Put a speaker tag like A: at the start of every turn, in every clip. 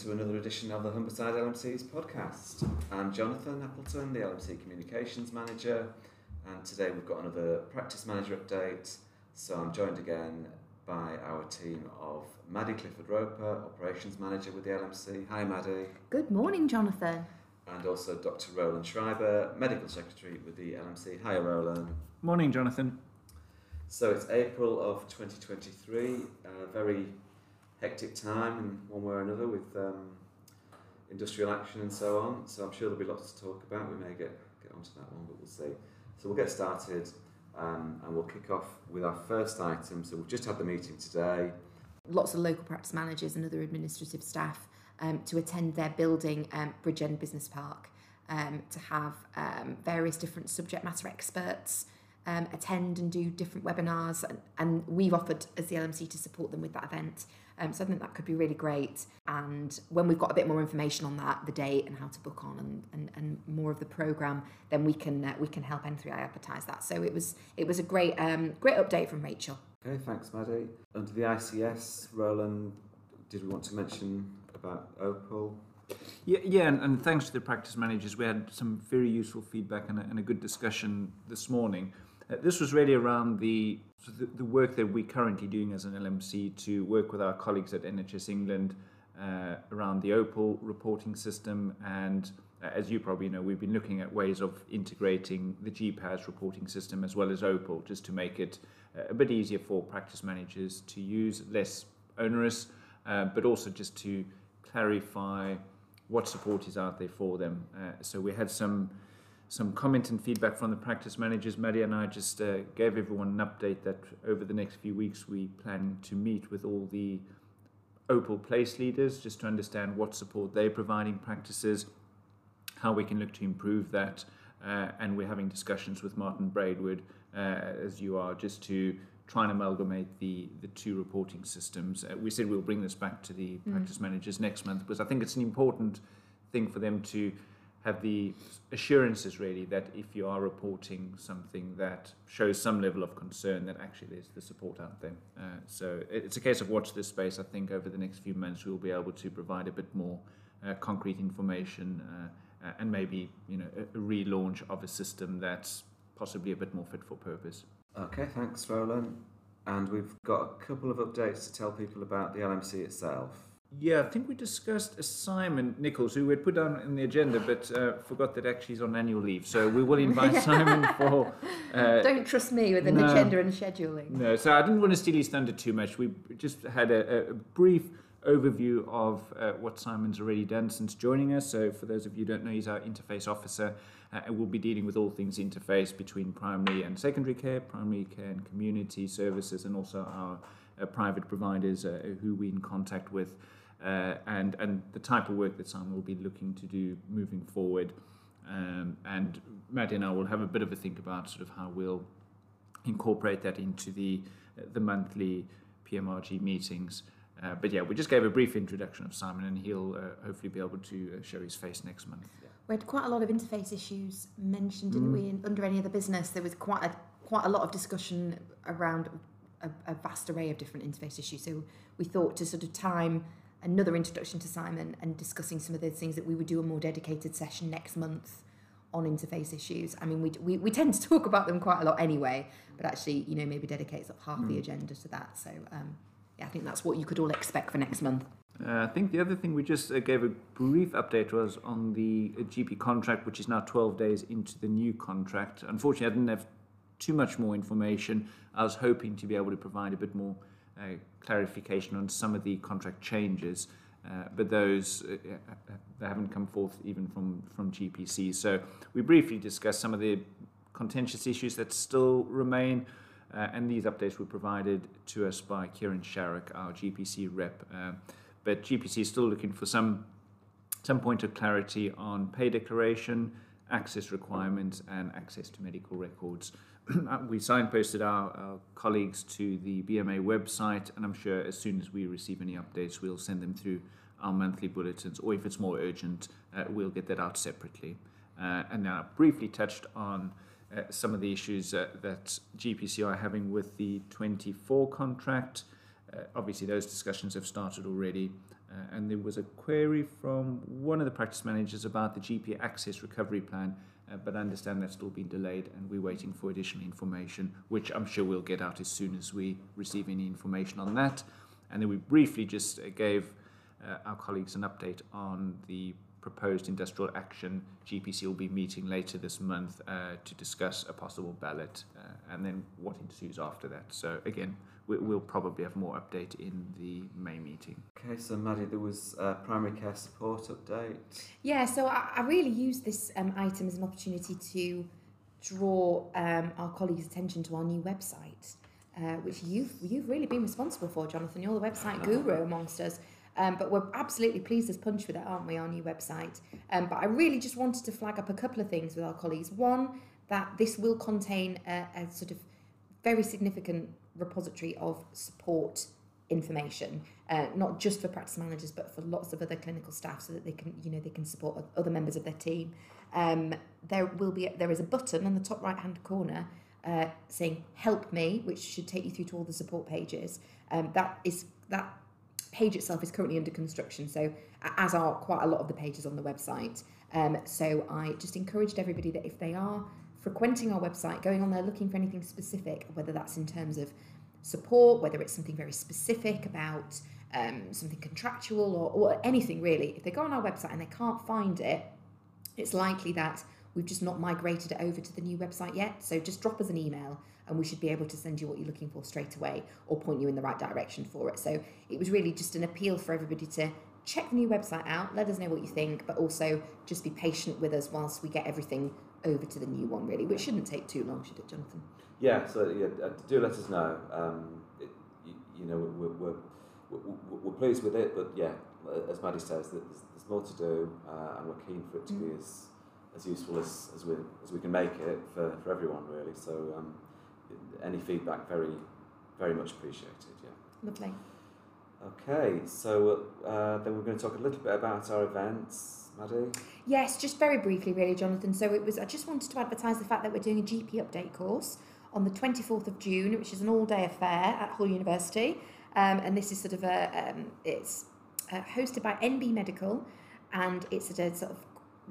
A: to another edition of the Humberside LMC's podcast. I'm Jonathan Appleton, the LMC Communications Manager, and today we've got another practice manager update. So I'm joined again by our team of Maddie Clifford Roper, Operations Manager with the LMC. Hi, Maddie.
B: Good morning, Jonathan.
A: And also Dr. Roland Schreiber, Medical Secretary with the LMC. Hi, Roland.
C: Morning, Jonathan.
A: So it's April of 2023, a uh, very hectic time in one way or another with um, industrial action and so on. So I'm sure there'll be lots to talk about. We may get, get onto that one, but we'll see. So we'll get started um, and we'll kick off with our first item. So we've just had the meeting today.
B: Lots of local practice managers and other administrative staff um, to attend their building, um, Bridgehead Business Park, um, to have um, various different subject matter experts um, attend and do different webinars. And, and we've offered as the LMC to support them with that event. Um, so I think that could be really great. And when we've got a bit more information on that, the date and how to book on and, and, and more of the program, then we can uh, we can help N3i advertise that. So it was it was a great um, great update from Rachel.
A: Okay, thanks, Maddie. Under the ICS, Roland, did we want to mention about OPEL?
C: Yeah, yeah and, and thanks to the practice managers, we had some very useful feedback and a, and a good discussion this morning. Uh, this was really around the, the, work that we're currently doing as an LMC to work with our colleagues at NHS England uh, around the OPEL reporting system. And uh, as you probably know, we've been looking at ways of integrating the GPAS reporting system as well as OPEL just to make it uh, a bit easier for practice managers to use, less onerous, uh, but also just to clarify what support is out there for them. Uh, so we had some some comment and feedback from the practice managers. Maddie and I just uh, gave everyone an update that over the next few weeks we plan to meet with all the OPEL place leaders just to understand what support they're providing practices, how we can look to improve that, uh, and we're having discussions with Martin Braidwood, uh, as you are, just to try and amalgamate the, the two reporting systems. Uh, we said we'll bring this back to the mm. practice managers next month because I think it's an important thing for them to have the assurances really that if you are reporting something that shows some level of concern that actually there's the support out there. Uh, so it's a case of watch this space. I think over the next few months we'll be able to provide a bit more uh, concrete information uh, uh and maybe you know a, a relaunch of a system that's possibly a bit more fit for purpose.
A: Okay thanks roland. And we've got a couple of updates to tell people about the lmc itself
C: yeah, I think we discussed Simon Nichols, who we had put on in the agenda, but uh, forgot that actually he's on annual leave. So we will invite Simon for.
B: Uh, Don't trust me with an no, agenda and scheduling.
C: No, so I didn't want to steal his thunder too much. We just had a, a brief overview of uh, what Simon's already done since joining us. So for those of you who don't know, he's our interface officer, uh, and we'll be dealing with all things interface between primary and secondary care, primary care and community services, and also our uh, private providers uh, who we're in contact with uh, and and the type of work that Simon will be looking to do moving forward. Um, and Maddie and I will have a bit of a think about sort of how we'll incorporate that into the uh, the monthly PMRG meetings. Uh, but yeah, we just gave a brief introduction of Simon, and he'll uh, hopefully be able to uh, show his face next month. Yeah.
B: We had quite a lot of interface issues mentioned, didn't mm. we? In, under any other business, there was quite a quite a lot of discussion around a, a vast array of different interface issues. So we thought to sort of time another introduction to Simon and discussing some of those things that we would do a more dedicated session next month on interface issues. I mean, we, we, we tend to talk about them quite a lot anyway, but actually, you know, maybe dedicate up half mm. the hmm. agenda to that. So, um, yeah, I think that's what you could all expect for next month.
C: Uh, I think the other thing we just uh, gave a brief update was on the uh, GP contract, which is now 12 days into the new contract. Unfortunately, I didn't have too much more information. I was hoping to be able to provide a bit more clarification on some of the contract changes, uh, but those uh, they haven't come forth even from, from GPC. So we briefly discussed some of the contentious issues that still remain, uh, and these updates were provided to us by Kieran Sharrock, our GPC rep. Uh, but GPC is still looking for some some point of clarity on pay declaration, access requirements, and access to medical records. we signposted our, our, colleagues to the BMA website, and I'm sure as soon as we receive any updates, we'll send them through our monthly bulletins, or if it's more urgent, uh, we'll get that out separately. Uh, and now, briefly touched on uh, some of the issues uh, that GPC are having with the 24 contract. Uh, obviously, those discussions have started already, Uh, and there was a query from one of the practice managers about the GP Access Recovery Plan, but I understand that's still been delayed and we're waiting for additional information, which I'm sure we'll get out as soon as we receive any information on that. And then we briefly just uh, gave uh, our colleagues an update on the proposed industrial action. GPC will be meeting later this month uh, to discuss a possible ballot uh, and then what ensues after that. So, again, we, we'll probably have more update in the May meeting.
A: Okay, so Maddie, there was a primary care support update.
B: Yeah, so I, I really used this um, item as an opportunity to draw um, our colleagues' attention to our new website, uh, which you've you've really been responsible for, Jonathan. You're the website guru amongst us. Um, but we're absolutely pleased as punch with it, aren't we, our new website? Um, but I really just wanted to flag up a couple of things with our colleagues. One, that this will contain a, a sort of very significant repository of support information, uh, not just for practice managers, but for lots of other clinical staff, so that they can, you know, they can support other members of their team. Um, there will be there is a button in the top right hand corner uh, saying "Help Me," which should take you through to all the support pages. Um, that is that page itself is currently under construction, so as are quite a lot of the pages on the website. Um, so I just encouraged everybody that if they are frequenting our website, going on there looking for anything specific, whether that's in terms of support, whether it's something very specific about um, something contractual or, or anything really, if they go on our website and they can't find it, it's likely that we've just not migrated it over to the new website yet. So just drop us an email and we should be able to send you what you're looking for straight away or point you in the right direction for it. So it was really just an appeal for everybody to check the new website out, let us know what you think, but also just be patient with us whilst we get everything over to the new one, really, which shouldn't take too long, should it, Jonathan?
A: Yeah, so yeah, uh, do let us know. Um, it, you, you know, we're, we're, we're, we're pleased with it, but yeah, as Maddie says, there's, there's more to do, uh, and we're keen for it to mm. be as as useful as, as we as we can make it for, for everyone, really. So um, any feedback very very much appreciated. Yeah.
B: Lovely.
A: Okay, so uh, then we're going to talk a little bit about our events. Maddie?
B: Yes, just very briefly, really, Jonathan. So it was. I just wanted to advertise the fact that we're doing a GP update course on the 24th of June, which is an all-day affair at Hull University, um, and this is sort of a um, it's uh, hosted by NB Medical, and it's at a sort of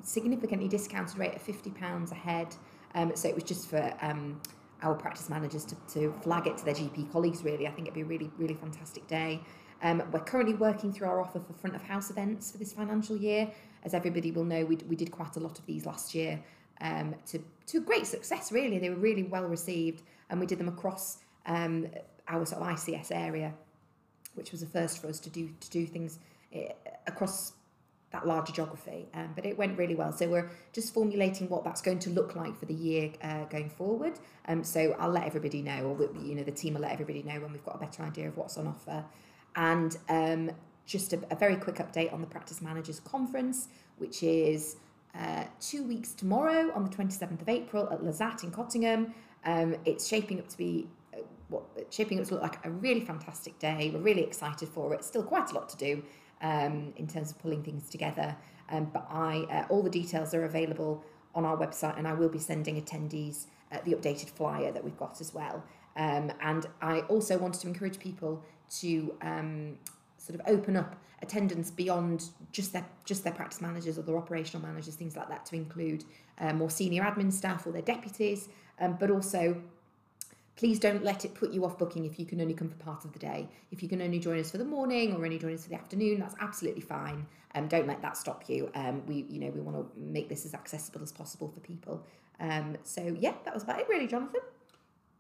B: significantly discounted rate of £50 a head. Um, so it was just for um, our practice managers to, to flag it to their GP colleagues, really. I think it'd be a really, really fantastic day. Um, we're currently working through our offer for front of house events for this financial year. As everybody will know, we, we did quite a lot of these last year um, to, to great success, really. They were really well received, and we did them across um, our sort of ICS area, which was a first for us to do to do things eh, across that larger geography. Um, but it went really well. So we're just formulating what that's going to look like for the year uh, going forward. Um, so I'll let everybody know, or we, you know, the team will let everybody know when we've got a better idea of what's on offer. And um, just a, a, very quick update on the Practice Managers Conference, which is uh, two weeks tomorrow on the 27th of April at Lazaat in Cottingham. Um, it's shaping up to be uh, what shaping up to look like a really fantastic day. We're really excited for it. Still quite a lot to do um, in terms of pulling things together. Um, but I, uh, all the details are available on our website, and I will be sending attendees uh, the updated flyer that we've got as well. Um, and I also wanted to encourage people to um, sort of open up attendance beyond just their just their practice managers or their operational managers, things like that, to include uh, more senior admin staff or their deputies, um, but also please don't let it put you off booking if you can only come for part of the day. If you can only join us for the morning or only join us for the afternoon, that's absolutely fine. Um, don't let that stop you. Um, we, you know, we want to make this as accessible as possible for people. Um, so yeah, that was about it, really, Jonathan.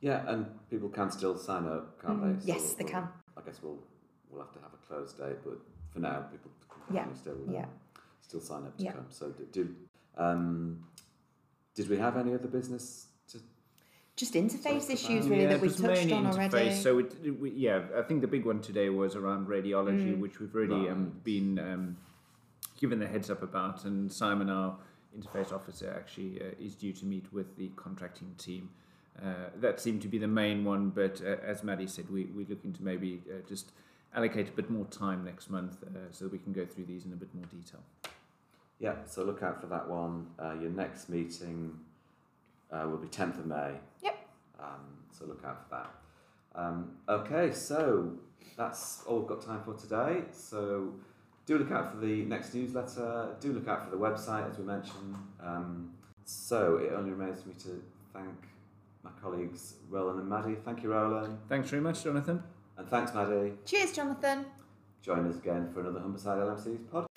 A: Yeah, and people can still sign up, can't mm,
B: they? So yes, they
A: we'll,
B: can.
A: I guess we'll we'll have to have a closed date, but for now, people can
B: yeah.
A: still
B: uh, yeah.
A: still sign up to yeah. come. So do, do um, did we have any other business
B: just interface issues really yeah, that we've touched on interface. already.
C: So it, it, we, yeah, I think the big one today was around radiology, mm. which we've already um, right. um, been um, given the heads up about, and Simon, our interface officer, actually uh, is due to meet with the contracting team. Uh, that seemed to be the main one, but uh, as Maddie said, we, we're looking to maybe uh, just allocate a bit more time next month uh, so that we can go through these in a bit more detail.
A: Yeah, so look out for that one. Uh, your next meeting uh, will be 10th of May.
B: Yep.
A: Um, so look out for that. Um, okay, so that's all we've got time for today. So do look out for the next newsletter. Do look out for the website, as we mentioned. Um, so it only remains for me to thank my colleagues Roland and Maddie. Thank you, Roland,
C: Thanks very much, Jonathan.
A: and thanks, Maddie.
B: Cheers, Jonathan.
A: Join us again for another Humberside LMC's podcast.